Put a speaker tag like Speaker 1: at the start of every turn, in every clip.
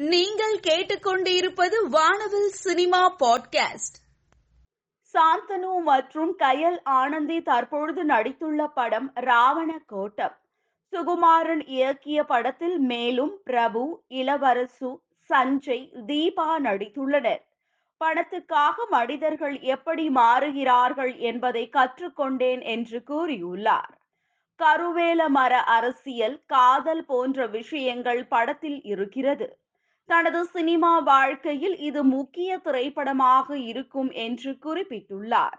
Speaker 1: நீங்கள் கேட்டுக்கொண்டிருப்பது வானவில் சினிமா பாட்காஸ்ட்.
Speaker 2: சாந்தனு மற்றும் கயல் ஆனந்தி தற்பொழுது நடித்துள்ள படம் ராவண கோட்டம் சுகுமாரன் இயக்கிய படத்தில் மேலும் பிரபு இளவரசு சஞ்சய் தீபா நடித்துள்ளனர். பணத்துக்காக மனிதர்கள் எப்படி மாறுகிறார்கள் என்பதை கற்றுக்கொண்டேன் என்று கூறியுள்ளார். கருவேல மர அரசியல் காதல் போன்ற விஷயங்கள் படத்தில் இருக்கிறது. தனது சினிமா வாழ்க்கையில் இது முக்கிய திரைப்படமாக இருக்கும் என்று குறிப்பிட்டுள்ளார்.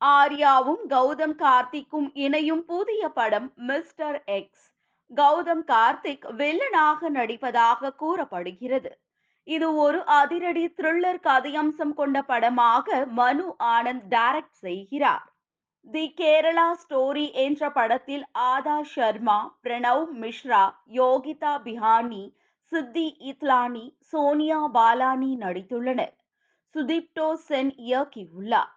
Speaker 2: ஆர்யாவும் கௌதம் கார்த்திக்கும் இணையும் புதிய படம் மிஸ்டர் எக்ஸ். கௌதம் கார்த்திக் வில்லனாக நடிப்பதாக கூறப்படுகிறது. இது ஒரு அதிரடி த்ரில்லர் கதையம்சம் கொண்ட படமாக மனு ஆனந்த் டைரக்ட் செய்கிறார். தி கேரளா ஸ்டோரி என்ற படத்தில் ஆதா சர்மா பிரணவ் மிஸ்ரா யோகிதா பிஹானி சித்தி இத்லானி சோனியா பாலானி நடித்துள்ளனர். சுதீப்டோ சென் இயக்கியுள்ளார்.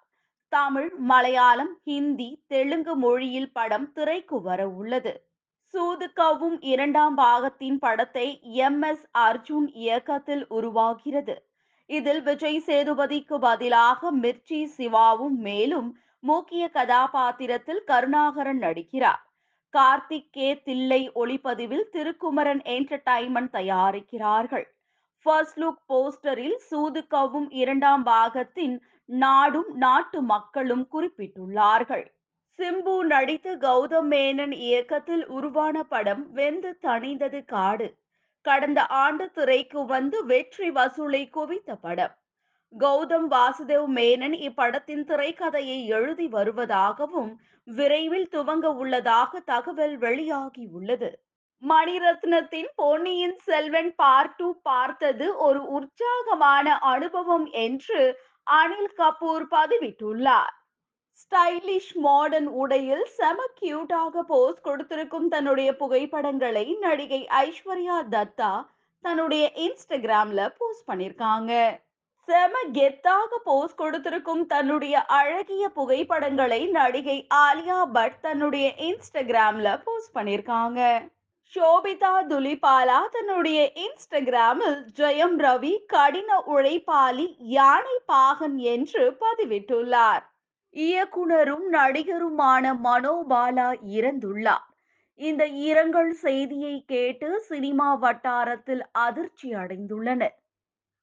Speaker 2: தமிழ் மலையாளம் ஹிந்தி தெலுங்கு மொழியில் படம் திரைக்கு வர உள்ளது. சூதுக்காவும் இரண்டாம் பாகத்தின் படத்தை எம். எஸ். அர்ஜுன் இயக்கத்தில் உருவாகிறது. இதில் விஜய் சேதுபதிக்கு பதிலாக மிர்ச்சி சிவாவும் மேலும் முக்கிய கதாபாத்திரத்தில் கருணாகரன் நடிக்கிறார். கார்த்திக் கே தில்லை ஒளிப்பதிவில் திருக்குமரன் என்டர்டைன்மெண்ட் தயாரிக்கிறார்கள். ஃபர்ஸ்ட் லுக் போஸ்டரில் சூதுக்கவும் இரண்டாம் பாகத்தின் நாடும் நாட்டு மக்களும் குறிப்பிட்டுள்ளார்கள். சிம்பு நடித்து கௌதம் மேனன் இயக்கத்தில் உருவான படம் வெந்து தணிந்தது காடு. கடந்த ஆண்டு திரைக்கு வந்து வெற்றி வசூலை குவித்த படம். கௌதம் வாசுதேவ் மேனன் இப்படத்தின் திரைக்கதையை எழுதி வருவதாகவும் விரைவில் துவங்க உள்ளதாக தகவல் வெளியாகியுள்ளது மணிரத்னத்தின் பொன்னியின் செல்வன் பார்ட் டூ பார்த்தது ஒரு உற்சாகமான அனுபவம் என்று அனில் கபூர் பதிவிட்டுள்ளார். ஸ்டைலிஷ் மாடர்ன் உடையில் செம கியூட்டாக போஸ் கொடுத்திருக்கும் தன்னுடைய புகைப்படங்களை நடிகை ஐஸ்வர்யா தத்தா தன்னுடைய இன்ஸ்டாகிராம்ல போஸ்ட் பண்ணிருக்காங்க. செம கெத்தாக போஸ் கொடுத்திருக்கும் தன்னுடைய அழகிய புகைப்படங்களை நடிகை ஆலியா பட் தன்னுடைய இன்ஸ்டாகிராம்ல போஸ்ட் பண்ணிருக்காங்க ஷோபிதா துலிபாலா தன்னுடைய இன்ஸ்டாகிராமில் ஜெயம் ரவி கடின உழைப்பாளி யானை பாகன் என்று பதிவிட்டுள்ளார். இயக்குனரும் நடிகருமான மனோபாலா இறந்துள்ளார். இந்த இரங்கல் செய்தியை கேட்டு சினிமா வட்டாரத்தில் அதிர்ச்சி அடைந்துள்ளனர்.